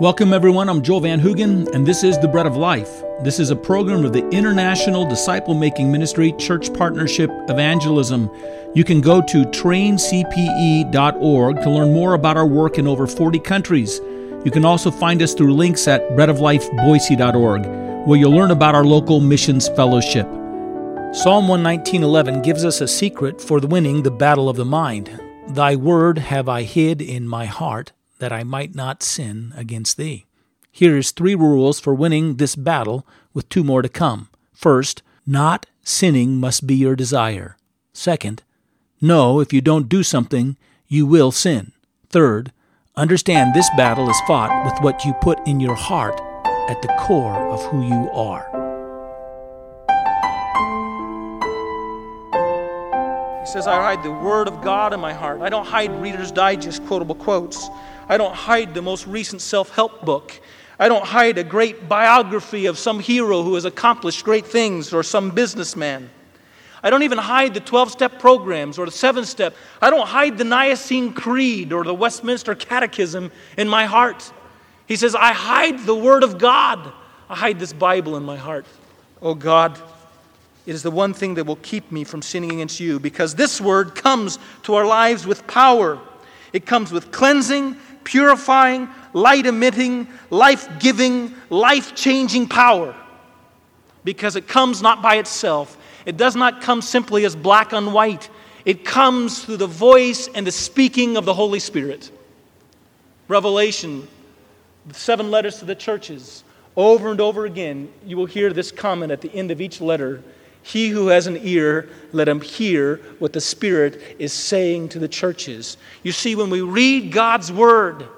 Welcome, everyone. I'm Joel Van Hoogen, and this is The Bread of Life. This is a program of the International Disciple Making Ministry Church Partnership Evangelism. You can go to traincpe.org to learn more about our work in over 40 countries. You can also find us through links at breadoflifeboise.org, where you'll learn about our local missions fellowship. Psalm 119:11 gives us a secret for winning the battle of the mind. Thy word have I hid in my heart that I might not sin against thee. Here is three rules for winning this battle with two more to come. First, not sinning must be your desire. Second, know if you don't do something, you will sin. Third, understand this battle is fought with what you put in your heart at the core of who you are. He says, I hide the Word of God in my heart. I don't hide Reader's Digest quotable quotes. I don't hide the most recent self help book. I don't hide a great biography of some hero who has accomplished great things or some businessman. I don't even hide the 12 step programs or the 7 step. I don't hide the Nicene Creed or the Westminster Catechism in my heart. He says, I hide the Word of God. I hide this Bible in my heart. Oh God, it is the one thing that will keep me from sinning against you because this Word comes to our lives with power. It comes with cleansing purifying, light emitting, life giving, life changing power. Because it comes not by itself, it does not come simply as black on white. It comes through the voice and the speaking of the Holy Spirit. Revelation, the seven letters to the churches, over and over again, you will hear this comment at the end of each letter he who has an ear, let him hear what the Spirit is saying to the churches. You see, when we read God's Word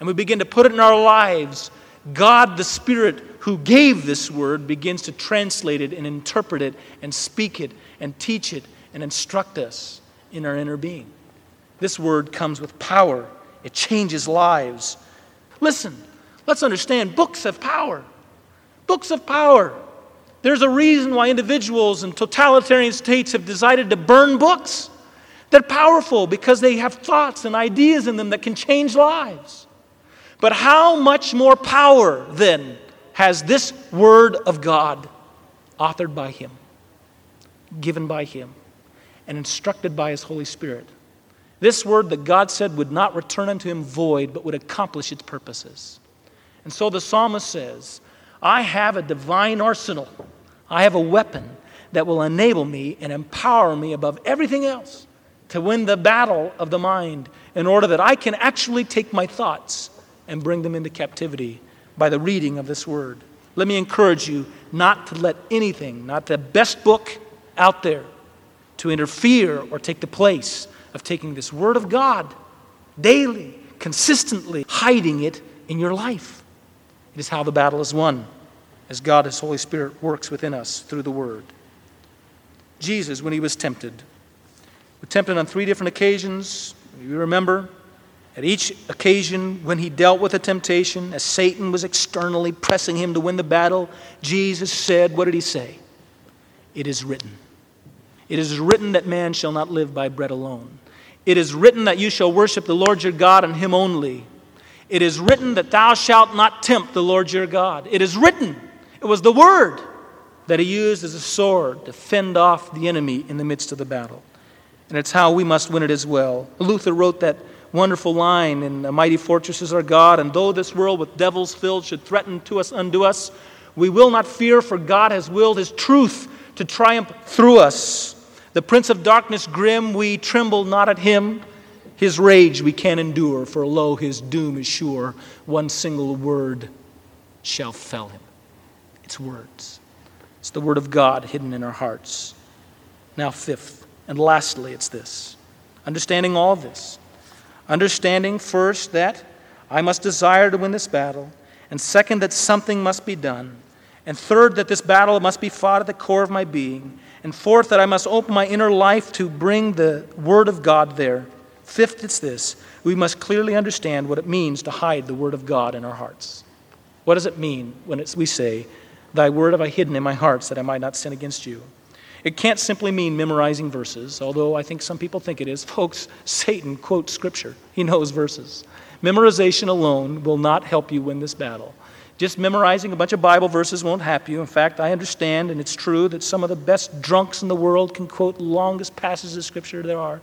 and we begin to put it in our lives, God, the Spirit who gave this Word, begins to translate it and interpret it and speak it and teach it and instruct us in our inner being. This Word comes with power, it changes lives. Listen, let's understand books have power. Books have power. There's a reason why individuals in totalitarian states have decided to burn books. They're powerful because they have thoughts and ideas in them that can change lives. But how much more power, then, has this Word of God, authored by Him, given by Him, and instructed by His Holy Spirit? This Word that God said would not return unto Him void, but would accomplish its purposes. And so the psalmist says, I have a divine arsenal. I have a weapon that will enable me and empower me above everything else to win the battle of the mind in order that I can actually take my thoughts and bring them into captivity by the reading of this word. Let me encourage you not to let anything, not the best book out there, to interfere or take the place of taking this word of God daily, consistently, hiding it in your life. It is how the battle is won, as God, His Holy Spirit, works within us through the Word. Jesus, when he was tempted, was tempted on three different occasions. You remember? At each occasion, when he dealt with a temptation, as Satan was externally pressing him to win the battle, Jesus said, What did he say? It is written. It is written that man shall not live by bread alone. It is written that you shall worship the Lord your God and him only. It is written that thou shalt not tempt the Lord your God. It is written. It was the word that he used as a sword to fend off the enemy in the midst of the battle. And it's how we must win it as well. Luther wrote that wonderful line in A Mighty Fortress is Our God, and though this world with devils filled should threaten to us, undo us, we will not fear, for God has willed his truth to triumph through us. The prince of darkness grim, we tremble not at him. His rage we can endure, for lo, his doom is sure. One single word shall fell him. It's words. It's the word of God hidden in our hearts. Now, fifth and lastly, it's this understanding all this. Understanding first that I must desire to win this battle, and second, that something must be done, and third, that this battle must be fought at the core of my being, and fourth, that I must open my inner life to bring the Word of God there. Fifth, it's this we must clearly understand what it means to hide the Word of God in our hearts. What does it mean when we say, Thy Word have I hidden in my hearts that I might not sin against you? It can't simply mean memorizing verses, although I think some people think it is. Folks, Satan quotes Scripture, he knows verses. Memorization alone will not help you win this battle. Just memorizing a bunch of Bible verses won't help you. In fact, I understand, and it's true, that some of the best drunks in the world can quote longest passages of Scripture there are.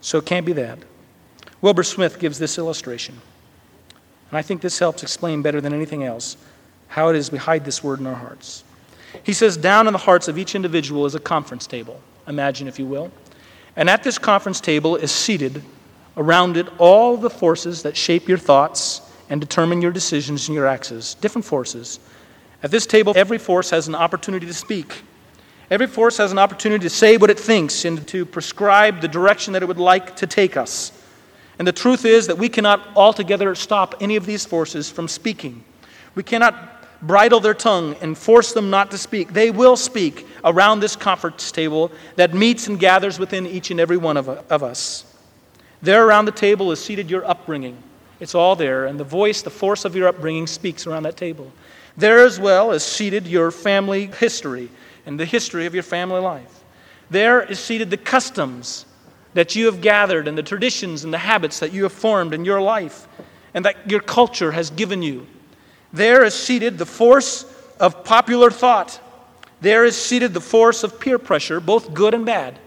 So it can't be that. Wilbur Smith gives this illustration. And I think this helps explain better than anything else how it is we hide this word in our hearts. He says, Down in the hearts of each individual is a conference table, imagine if you will. And at this conference table is seated around it all the forces that shape your thoughts and determine your decisions and your actions, different forces. At this table, every force has an opportunity to speak. Every force has an opportunity to say what it thinks and to prescribe the direction that it would like to take us. And the truth is that we cannot altogether stop any of these forces from speaking. We cannot bridle their tongue and force them not to speak. They will speak around this conference table that meets and gathers within each and every one of, of us. There around the table is seated your upbringing. It's all there, and the voice, the force of your upbringing speaks around that table. There as well is seated your family history and the history of your family life. There is seated the customs that you have gathered and the traditions and the habits that you have formed in your life and that your culture has given you. There is seated the force of popular thought. There is seated the force of peer pressure, both good and bad,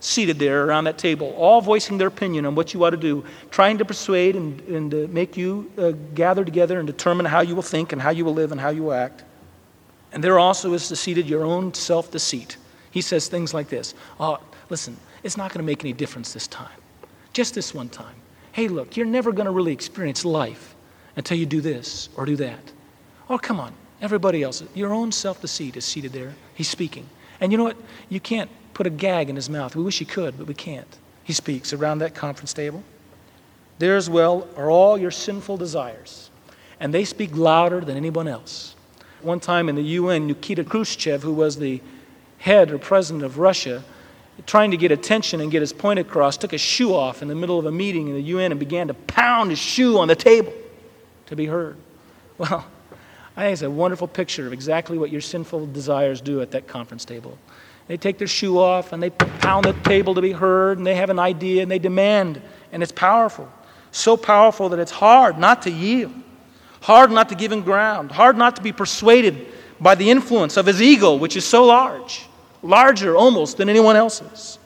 seated there around that table, all voicing their opinion on what you ought to do, trying to persuade and, and uh, make you uh, gather together and determine how you will think and how you will live and how you will act. And there also is seated your own self deceit. He says things like this Oh, listen, it's not going to make any difference this time. Just this one time. Hey, look, you're never going to really experience life until you do this or do that. Oh, come on. Everybody else, your own self deceit is seated there. He's speaking. And you know what? You can't put a gag in his mouth. We wish you could, but we can't. He speaks around that conference table. There as well are all your sinful desires, and they speak louder than anyone else. One time in the UN, Nikita Khrushchev, who was the head or president of Russia, trying to get attention and get his point across, took his shoe off in the middle of a meeting in the UN and began to pound his shoe on the table to be heard. Well, I think it's a wonderful picture of exactly what your sinful desires do at that conference table. They take their shoe off and they pound the table to be heard, and they have an idea and they demand, and it's powerful. So powerful that it's hard not to yield, hard not to give in ground, hard not to be persuaded by the influence of his ego, which is so large larger almost than anyone else's.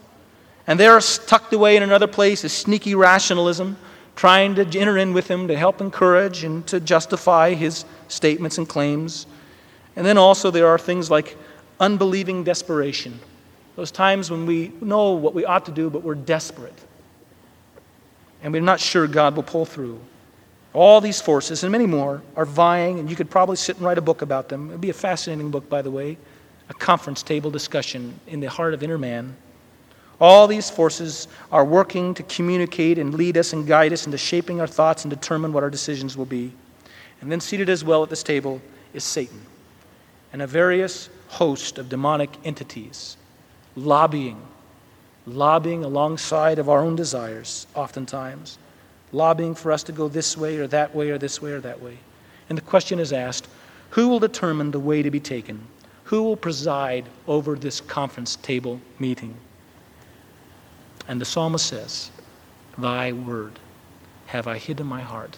And there, tucked away in another place, is sneaky rationalism, trying to enter in with him to help encourage and to justify his statements and claims. And then also, there are things like unbelieving desperation. Those times when we know what we ought to do, but we're desperate. And we're not sure God will pull through. All these forces and many more are vying, and you could probably sit and write a book about them. It would be a fascinating book, by the way a conference table discussion in the heart of inner man. All these forces are working to communicate and lead us and guide us into shaping our thoughts and determine what our decisions will be. And then seated as well at this table is Satan and a various host of demonic entities lobbying, lobbying alongside of our own desires, oftentimes, lobbying for us to go this way or that way or this way or that way. And the question is asked who will determine the way to be taken? Who will preside over this conference table meeting? And the psalmist says, Thy word have I hid in my heart,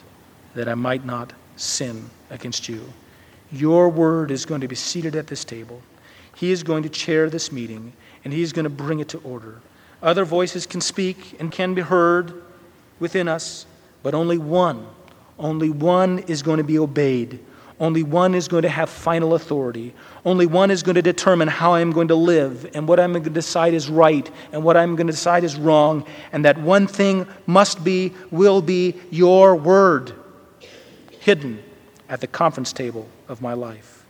that I might not sin against you. Your word is going to be seated at this table. He is going to chair this meeting, and he is going to bring it to order. Other voices can speak and can be heard within us, but only one, only one is going to be obeyed. Only one is going to have final authority. Only one is going to determine how I'm going to live and what I'm going to decide is right and what I'm going to decide is wrong. And that one thing must be, will be your word hidden at the conference table of my life.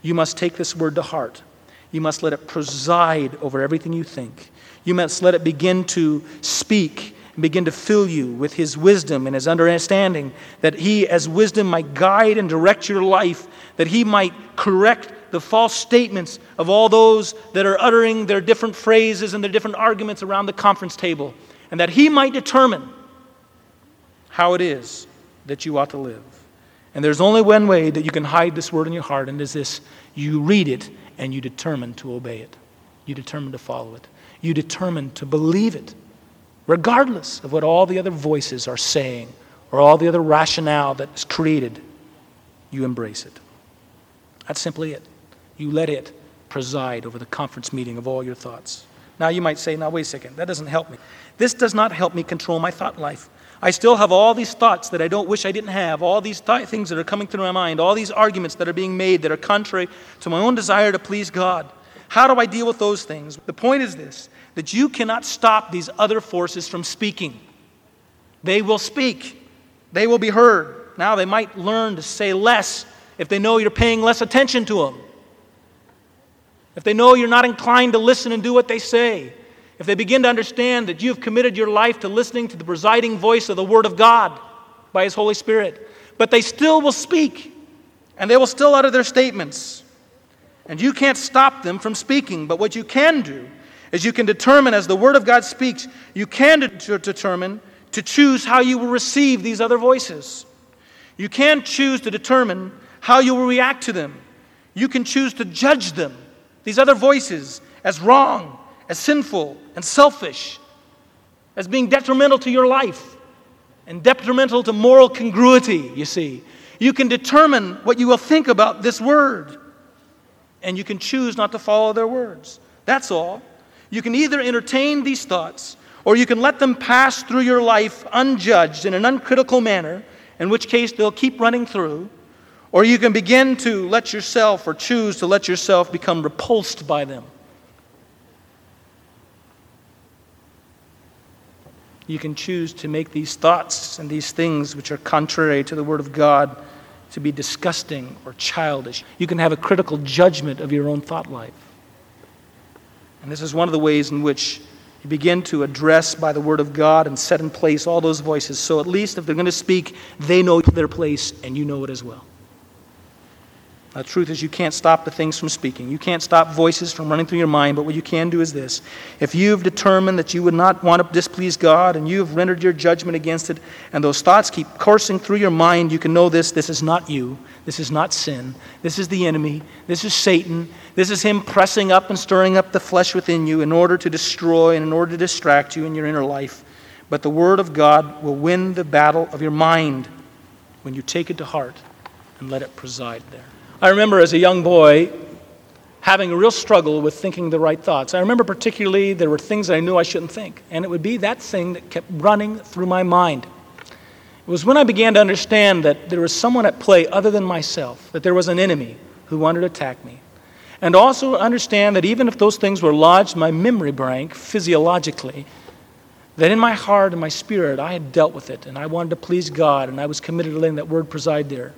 You must take this word to heart. You must let it preside over everything you think. You must let it begin to speak and begin to fill you with His wisdom and His understanding, that He, as wisdom, might guide and direct your life, that He might correct the false statements of all those that are uttering their different phrases and their different arguments around the conference table, and that He might determine how it is that you ought to live. And there's only one way that you can hide this word in your heart, and is this you read it and you determine to obey it. You determine to follow it. You determine to believe it regardless of what all the other voices are saying or all the other rationale that is created, you embrace it. That's simply it. You let it preside over the conference meeting of all your thoughts. Now, you might say, now, wait a second, that doesn't help me. This does not help me control my thought life. I still have all these thoughts that I don't wish I didn't have, all these th- things that are coming through my mind, all these arguments that are being made that are contrary to my own desire to please God. How do I deal with those things? The point is this that you cannot stop these other forces from speaking. They will speak, they will be heard. Now, they might learn to say less if they know you're paying less attention to them. If they know you're not inclined to listen and do what they say, if they begin to understand that you've committed your life to listening to the presiding voice of the Word of God by His Holy Spirit, but they still will speak and they will still utter their statements. And you can't stop them from speaking, but what you can do is you can determine as the Word of God speaks, you can de- determine to choose how you will receive these other voices. You can choose to determine how you will react to them. You can choose to judge them, these other voices, as wrong, as sinful, and selfish, as being detrimental to your life and detrimental to moral congruity, you see. You can determine what you will think about this word, and you can choose not to follow their words. That's all. You can either entertain these thoughts or you can let them pass through your life unjudged in an uncritical manner, in which case they'll keep running through. Or you can begin to let yourself or choose to let yourself become repulsed by them. You can choose to make these thoughts and these things which are contrary to the Word of God to be disgusting or childish. You can have a critical judgment of your own thought life. And this is one of the ways in which you begin to address by the Word of God and set in place all those voices. So at least if they're going to speak, they know their place and you know it as well. The truth is, you can't stop the things from speaking. You can't stop voices from running through your mind, but what you can do is this. If you've determined that you would not want to displease God and you've rendered your judgment against it, and those thoughts keep coursing through your mind, you can know this this is not you. This is not sin. This is the enemy. This is Satan. This is him pressing up and stirring up the flesh within you in order to destroy and in order to distract you in your inner life. But the Word of God will win the battle of your mind when you take it to heart and let it preside there. I remember as a young boy having a real struggle with thinking the right thoughts. I remember particularly there were things I knew I shouldn't think, and it would be that thing that kept running through my mind. It was when I began to understand that there was someone at play other than myself, that there was an enemy who wanted to attack me. And also understand that even if those things were lodged in my memory bank physiologically, that in my heart and my spirit I had dealt with it and I wanted to please God and I was committed to letting that word preside there.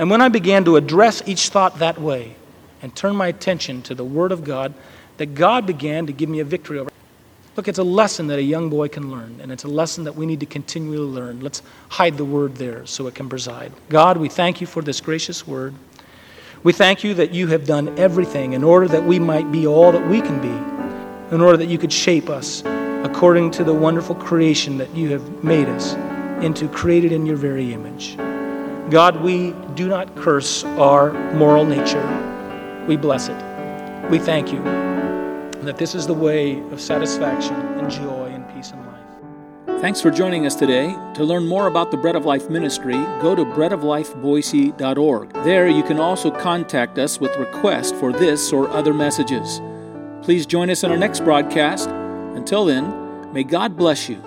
And when I began to address each thought that way and turn my attention to the Word of God, that God began to give me a victory over. Look, it's a lesson that a young boy can learn, and it's a lesson that we need to continually learn. Let's hide the Word there so it can preside. God, we thank you for this gracious Word. We thank you that you have done everything in order that we might be all that we can be, in order that you could shape us according to the wonderful creation that you have made us into, created in your very image. God, we do not curse our moral nature, we bless it. We thank you that this is the way of satisfaction and joy and peace in life. Thanks for joining us today. To learn more about the Bread of Life ministry, go to breadoflifeboise.org. There you can also contact us with requests for this or other messages. Please join us in our next broadcast. Until then, may God bless you